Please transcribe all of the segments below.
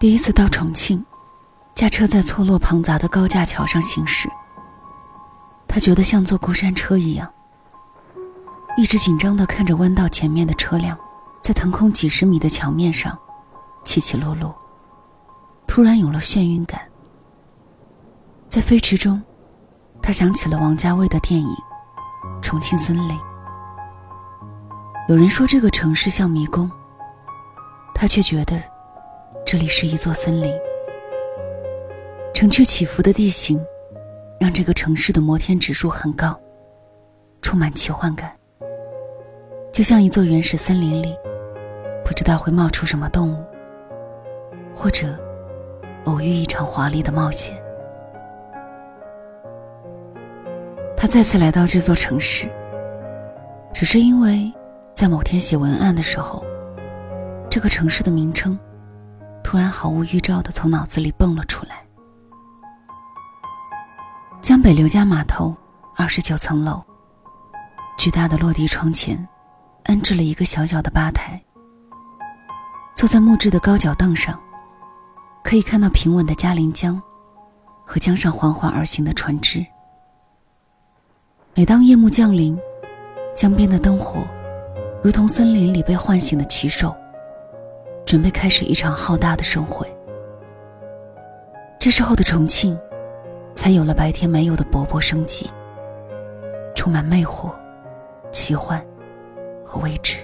第一次到重庆，驾车在错落庞杂的高架桥上行驶，他觉得像坐过山车一样，一直紧张地看着弯道前面的车辆，在腾空几十米的桥面上起起落落，突然有了眩晕感。在飞驰中，他想起了王家卫的电影《重庆森林》。有人说这个城市像迷宫，他却觉得这里是一座森林。城区起伏的地形，让这个城市的摩天指数很高，充满奇幻感。就像一座原始森林里，不知道会冒出什么动物，或者偶遇一场华丽的冒险。他再次来到这座城市，只是因为。在某天写文案的时候，这个城市的名称突然毫无预兆的从脑子里蹦了出来。江北刘家码头二十九层楼，巨大的落地窗前安置了一个小小的吧台。坐在木质的高脚凳上，可以看到平稳的嘉陵江和江上缓缓而行的船只。每当夜幕降临，江边的灯火。如同森林里被唤醒的奇兽，准备开始一场浩大的盛会。这时候的重庆，才有了白天没有的勃勃生机，充满魅惑、奇幻和未知。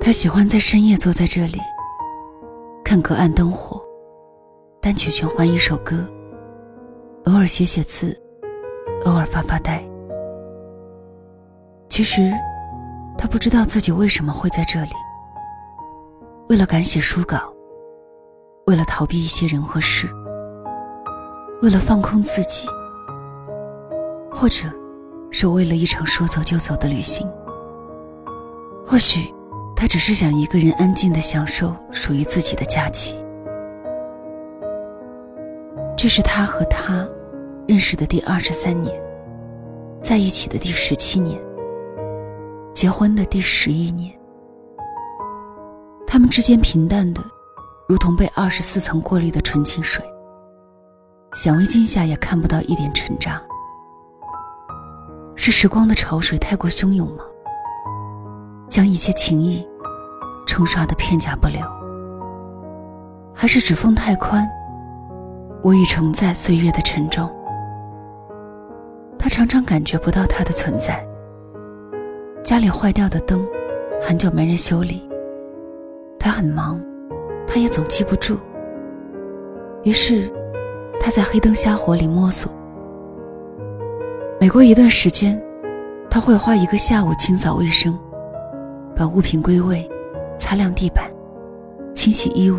他喜欢在深夜坐在这里，看隔岸灯火。单曲循环一首歌，偶尔写写字，偶尔发发呆。其实，他不知道自己为什么会在这里。为了赶写书稿，为了逃避一些人和事，为了放空自己，或者，是为了一场说走就走的旅行。或许，他只是想一个人安静的享受属于自己的假期。这是他和他认识的第二十三年，在一起的第十七年，结婚的第十一年。他们之间平淡的，如同被二十四层过滤的纯净水，显微镜下也看不到一点沉渣。是时光的潮水太过汹涌吗？将一切情谊冲刷的片甲不留，还是指缝太宽？无以承载岁月的沉重，他常常感觉不到他的存在。家里坏掉的灯，很久没人修理。他很忙，他也总记不住。于是，他在黑灯瞎火里摸索。每过一段时间，他会花一个下午清扫卫生，把物品归位，擦亮地板，清洗衣物。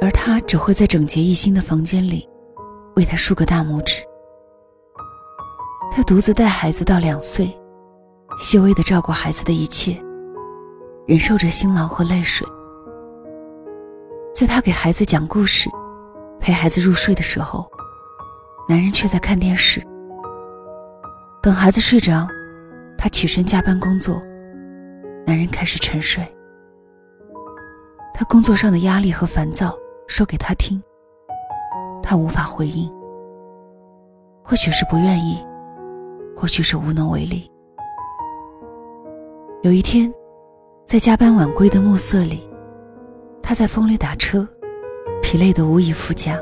而他只会在整洁一新的房间里，为他竖个大拇指。他独自带孩子到两岁，细微的照顾孩子的一切，忍受着辛劳和泪水。在他给孩子讲故事、陪孩子入睡的时候，男人却在看电视。等孩子睡着，他起身加班工作，男人开始沉睡。他工作上的压力和烦躁。说给他听，他无法回应。或许是不愿意，或许是无能为力。有一天，在加班晚归的暮色里，他在风里打车，疲累的无以复加。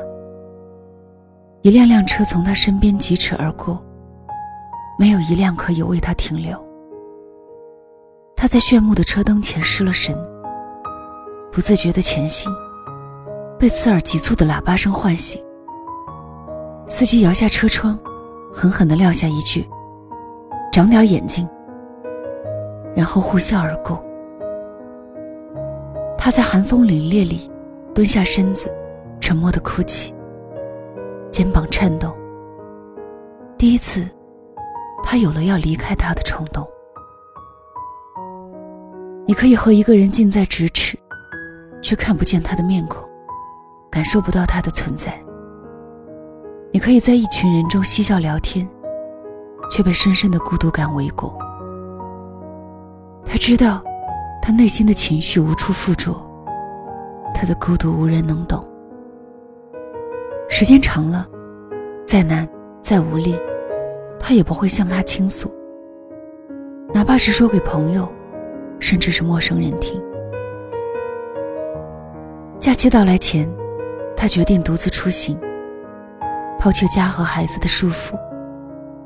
一辆辆车从他身边疾驰而过，没有一辆可以为他停留。他在炫目的车灯前失了神，不自觉的前行。被刺耳急促的喇叭声唤醒，司机摇下车窗，狠狠地撂下一句：“长点眼睛。”然后呼啸而过。他在寒风凛冽里蹲下身子，沉默的哭泣，肩膀颤抖。第一次，他有了要离开他的冲动。你可以和一个人近在咫尺，却看不见他的面孔。感受不到他的存在。你可以在一群人中嬉笑聊天，却被深深的孤独感围裹。他知道，他内心的情绪无处附着，他的孤独无人能懂。时间长了，再难再无力，他也不会向他倾诉，哪怕是说给朋友，甚至是陌生人听。假期到来前，他决定独自出行，抛却家和孩子的束缚，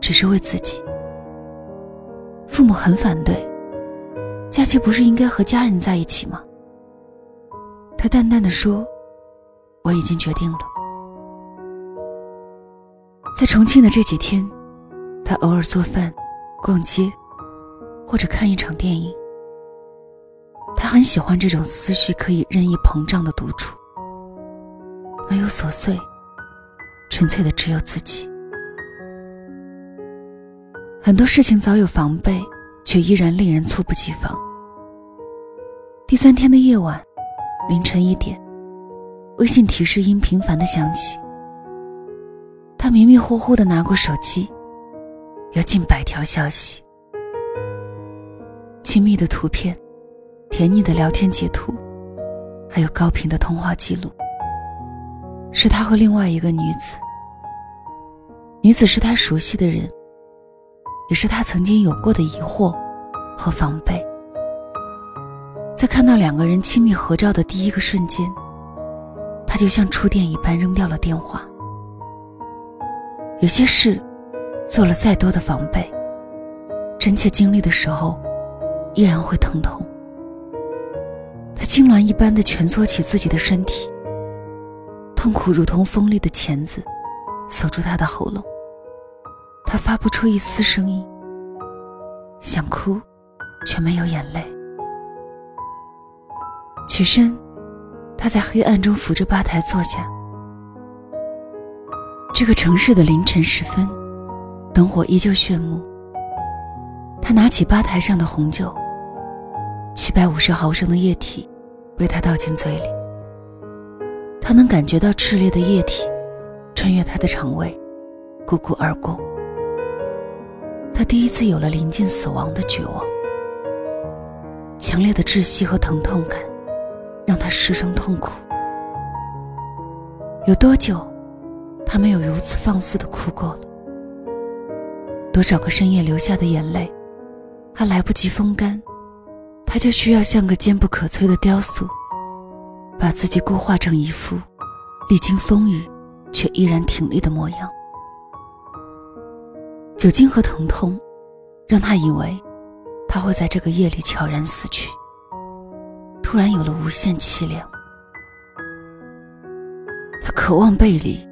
只是为自己。父母很反对。假期不是应该和家人在一起吗？他淡淡的说：“我已经决定了。”在重庆的这几天，他偶尔做饭、逛街，或者看一场电影。他很喜欢这种思绪可以任意膨胀的独处，没有琐碎，纯粹的只有自己。很多事情早有防备，却依然令人猝不及防。第三天的夜晚，凌晨一点，微信提示音频繁的响起。他迷迷糊糊的拿过手机，有近百条消息，亲密的图片，甜腻的聊天截图，还有高频的通话记录。是他和另外一个女子，女子是他熟悉的人，也是他曾经有过的疑惑和防备。在看到两个人亲密合照的第一个瞬间，他就像触电一般扔掉了电话。有些事，做了再多的防备，真切经历的时候，依然会疼痛。他痉挛一般的蜷缩起自己的身体，痛苦如同锋利的钳子，锁住他的喉咙。他发不出一丝声音，想哭，却没有眼泪。起身，他在黑暗中扶着吧台坐下。这个城市的凌晨时分，灯火依旧炫目。他拿起吧台上的红酒，七百五十毫升的液体被他倒进嘴里。他能感觉到炽烈的液体穿越他的肠胃，汩汩而过。他第一次有了临近死亡的绝望，强烈的窒息和疼痛感。让他失声痛哭。有多久，他没有如此放肆的哭过了？多少个深夜流下的眼泪，还来不及风干，他就需要像个坚不可摧的雕塑，把自己固化成一副历经风雨却依然挺立的模样。酒精和疼痛，让他以为他会在这个夜里悄然死去。突然有了无限凄凉，他渴望背离，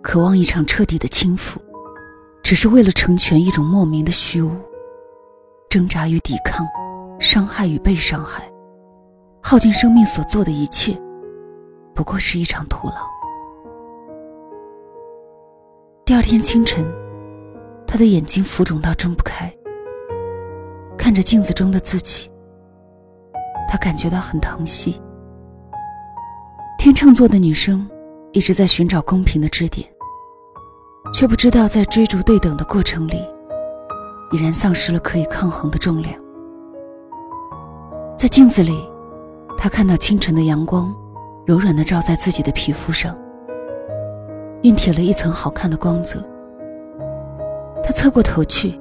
渴望一场彻底的倾覆，只是为了成全一种莫名的虚无。挣扎与抵抗，伤害与被伤害，耗尽生命所做的一切，不过是一场徒劳。第二天清晨，他的眼睛浮肿到睁不开，看着镜子中的自己。他感觉到很疼惜。天秤座的女生一直在寻找公平的支点，却不知道在追逐对等的过程里，已然丧失了可以抗衡的重量。在镜子里，他看到清晨的阳光，柔软的照在自己的皮肤上，熨帖了一层好看的光泽。他侧过头去，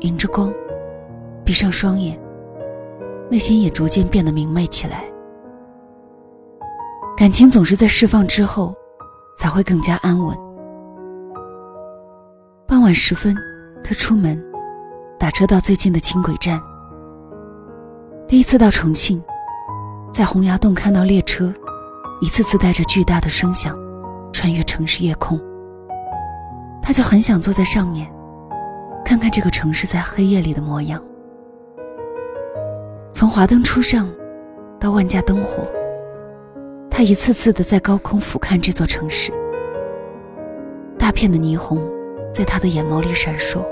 迎着光，闭上双眼。内心也逐渐变得明媚起来。感情总是在释放之后，才会更加安稳。傍晚时分，他出门，打车到最近的轻轨站。第一次到重庆，在洪崖洞看到列车，一次次带着巨大的声响，穿越城市夜空。他就很想坐在上面，看看这个城市在黑夜里的模样。从华灯初上，到万家灯火，他一次次的在高空俯瞰这座城市。大片的霓虹在他的眼眸里闪烁。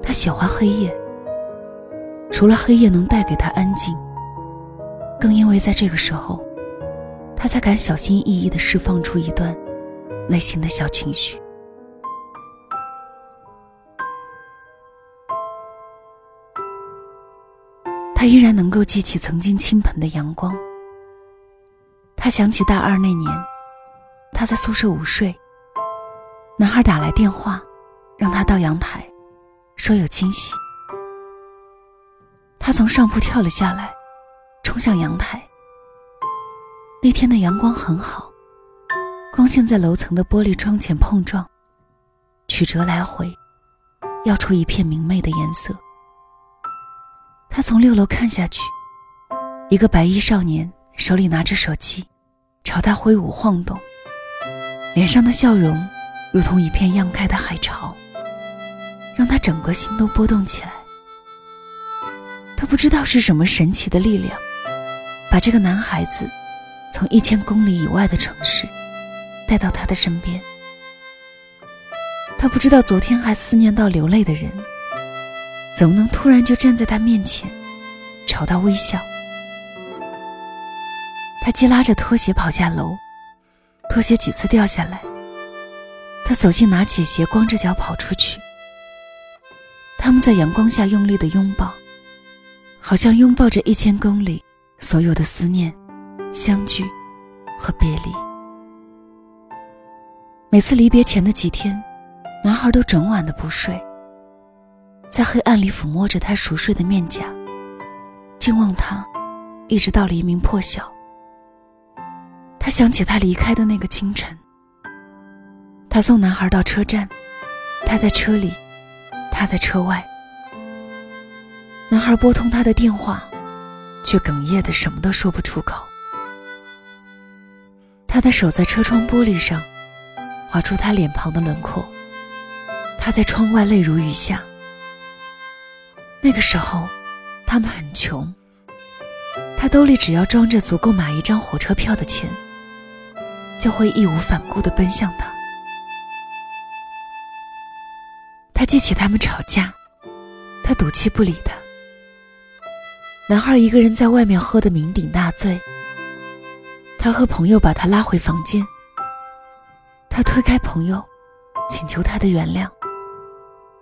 他喜欢黑夜，除了黑夜能带给他安静，更因为在这个时候，他才敢小心翼翼的释放出一段内心的小情绪。他依然能够记起曾经倾盆的阳光。他想起大二那年，他在宿舍午睡，男孩打来电话，让他到阳台，说有惊喜。他从上铺跳了下来，冲向阳台。那天的阳光很好，光线在楼层的玻璃窗前碰撞，曲折来回，耀出一片明媚的颜色。他从六楼看下去，一个白衣少年手里拿着手机，朝他挥舞晃动，脸上的笑容如同一片漾开的海潮，让他整个心都波动起来。他不知道是什么神奇的力量，把这个男孩子。从一千公里以外的城市带到他的身边，他不知道昨天还思念到流泪的人，怎么能突然就站在他面前，朝他微笑？他急拉着拖鞋跑下楼，拖鞋几次掉下来，他索性拿起鞋，光着脚跑出去。他们在阳光下用力的拥抱，好像拥抱着一千公里所有的思念。相聚和别离，每次离别前的几天，男孩都整晚的不睡，在黑暗里抚摸着他熟睡的面颊，静望他，一直到黎明破晓。他想起他离开的那个清晨，他送男孩到车站，他在车里，他在车外。男孩拨通他的电话，却哽咽的什么都说不出口。他的手在车窗玻璃上划出他脸庞的轮廓。他在窗外泪如雨下。那个时候，他们很穷。他兜里只要装着足够买一张火车票的钱，就会义无反顾地奔向他。他记起他们吵架，他赌气不理他。男孩一个人在外面喝得酩酊大醉。他和朋友把他拉回房间。他推开朋友，请求他的原谅，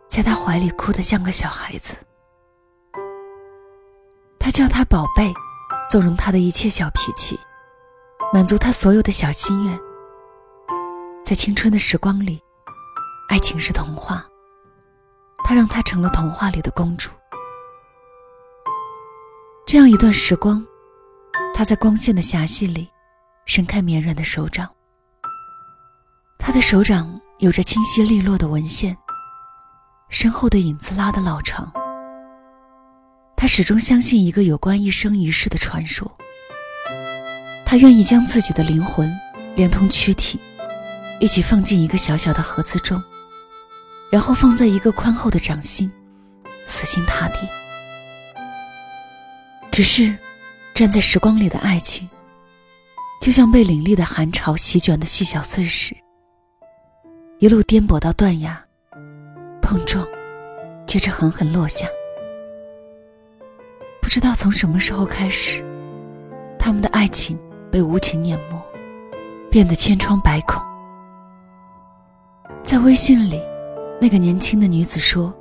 在他怀里哭得像个小孩子。他叫他宝贝，纵容他的一切小脾气，满足他所有的小心愿。在青春的时光里，爱情是童话，他让她成了童话里的公主。这样一段时光，他在光线的狭隙里。伸开绵软的手掌，他的手掌有着清晰利落的纹线，身后的影子拉得老长。他始终相信一个有关一生一世的传说。他愿意将自己的灵魂连同躯体，一起放进一个小小的盒子中，然后放在一个宽厚的掌心，死心塌地。只是，站在时光里的爱情。就像被凛冽的寒潮席卷的细小碎石，一路颠簸到断崖，碰撞，接着狠狠落下。不知道从什么时候开始，他们的爱情被无情碾磨，变得千疮百孔。在微信里，那个年轻的女子说：“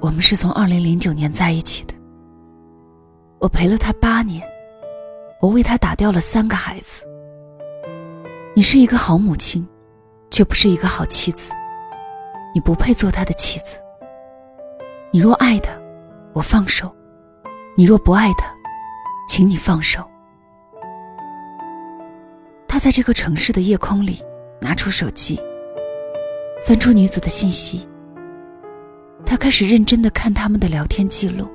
我们是从二零零九年在一起的，我陪了他八年。”我为他打掉了三个孩子。你是一个好母亲，却不是一个好妻子。你不配做他的妻子。你若爱他，我放手；你若不爱他，请你放手。他在这个城市的夜空里拿出手机，翻出女子的信息。他开始认真的看他们的聊天记录。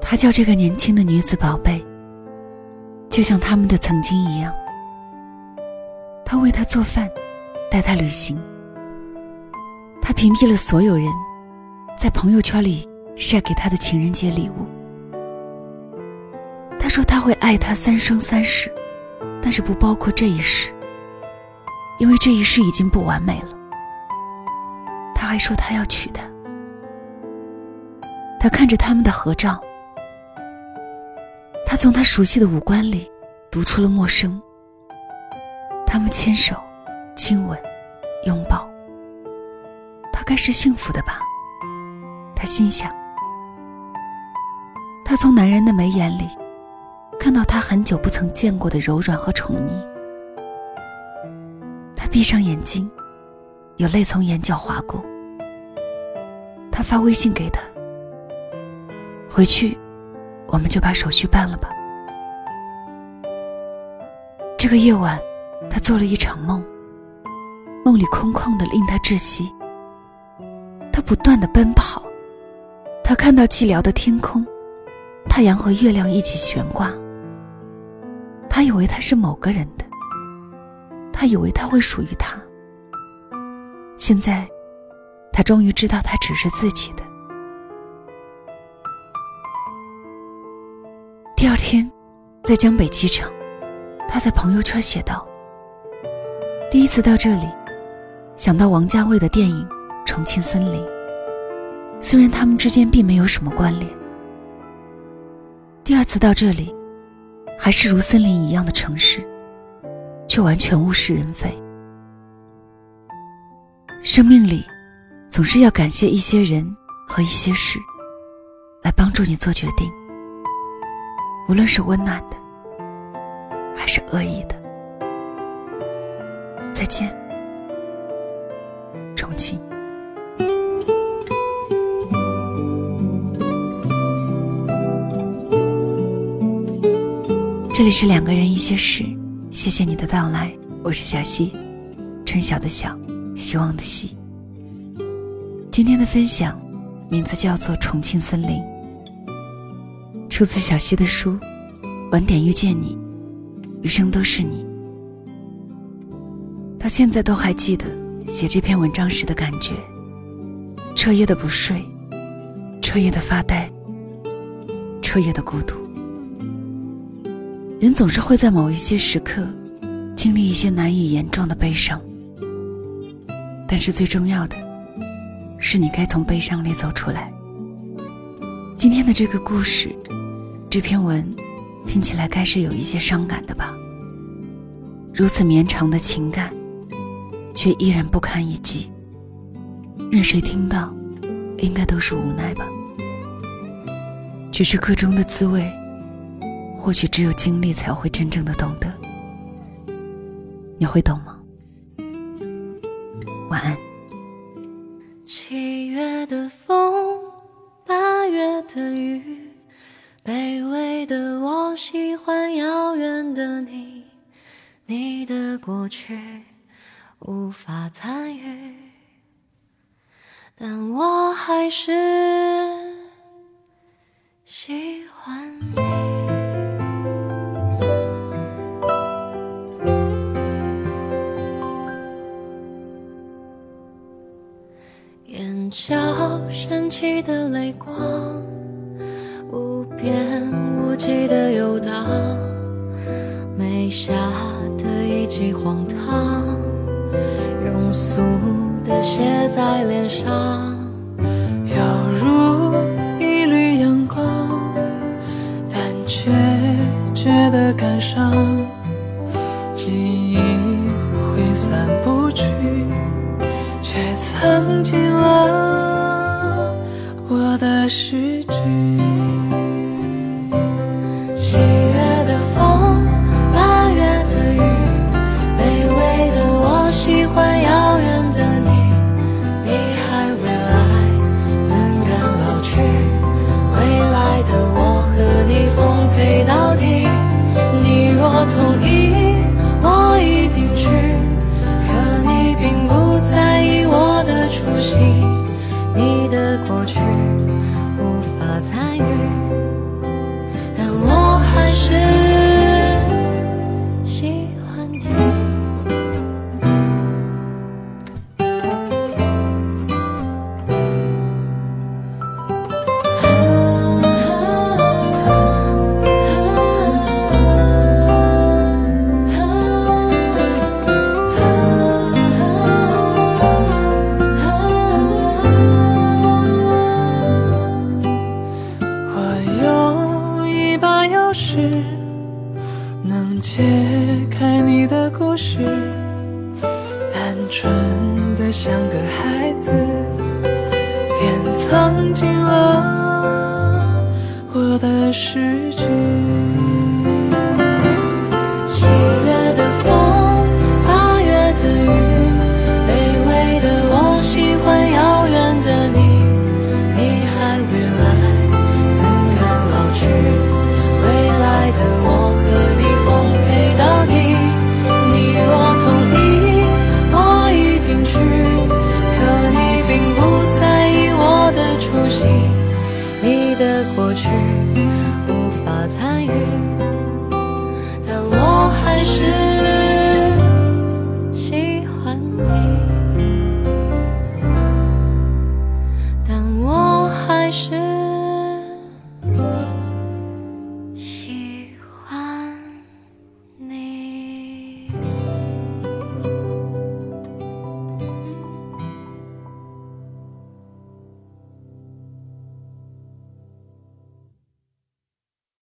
他叫这个年轻的女子宝贝，就像他们的曾经一样。他为她做饭，带她旅行。他屏蔽了所有人在朋友圈里晒给他的情人节礼物。他说他会爱她三生三世，但是不包括这一世，因为这一世已经不完美了。他还说他要娶她。他看着他们的合照。他从他熟悉的五官里读出了陌生。他们牵手、亲吻、拥抱，他该是幸福的吧？他心想。他从男人的眉眼里看到他很久不曾见过的柔软和宠溺。他闭上眼睛，有泪从眼角滑过。他发微信给他，回去，我们就把手续办了吧。这个夜晚，他做了一场梦，梦里空旷的令他窒息。他不断的奔跑，他看到寂寥的天空，太阳和月亮一起悬挂。他以为他是某个人的，他以为他会属于他。现在，他终于知道他只是自己的。第二天，在江北机场。他在朋友圈写道：“第一次到这里，想到王家卫的电影《重庆森林》。虽然他们之间并没有什么关联。第二次到这里，还是如森林一样的城市，却完全物是人非。生命里，总是要感谢一些人和一些事，来帮助你做决定，无论是温暖的。”还是恶意的。再见，这里是两个人一些事，谢谢你的到来，我是小溪，春晓的晓，希望的希。今天的分享名字叫做《重庆森林》，出自小溪的书《晚点遇见你》。余生都是你，到现在都还记得写这篇文章时的感觉。彻夜的不睡，彻夜的发呆，彻夜的孤独。人总是会在某一些时刻，经历一些难以言状的悲伤。但是最重要的，是你该从悲伤里走出来。今天的这个故事，这篇文。听起来该是有一些伤感的吧。如此绵长的情感，却依然不堪一击。任谁听到，应该都是无奈吧。只是歌中的滋味，或许只有经历才会真正的懂得。你会懂吗？晚安。七月的风，八月的雨。卑微的我喜欢遥远的你，你的过去无法参与，但我还是喜欢起的泪光。无边无际的游荡，眉下的一记荒唐，庸俗的写在脸上，到底。你若痛。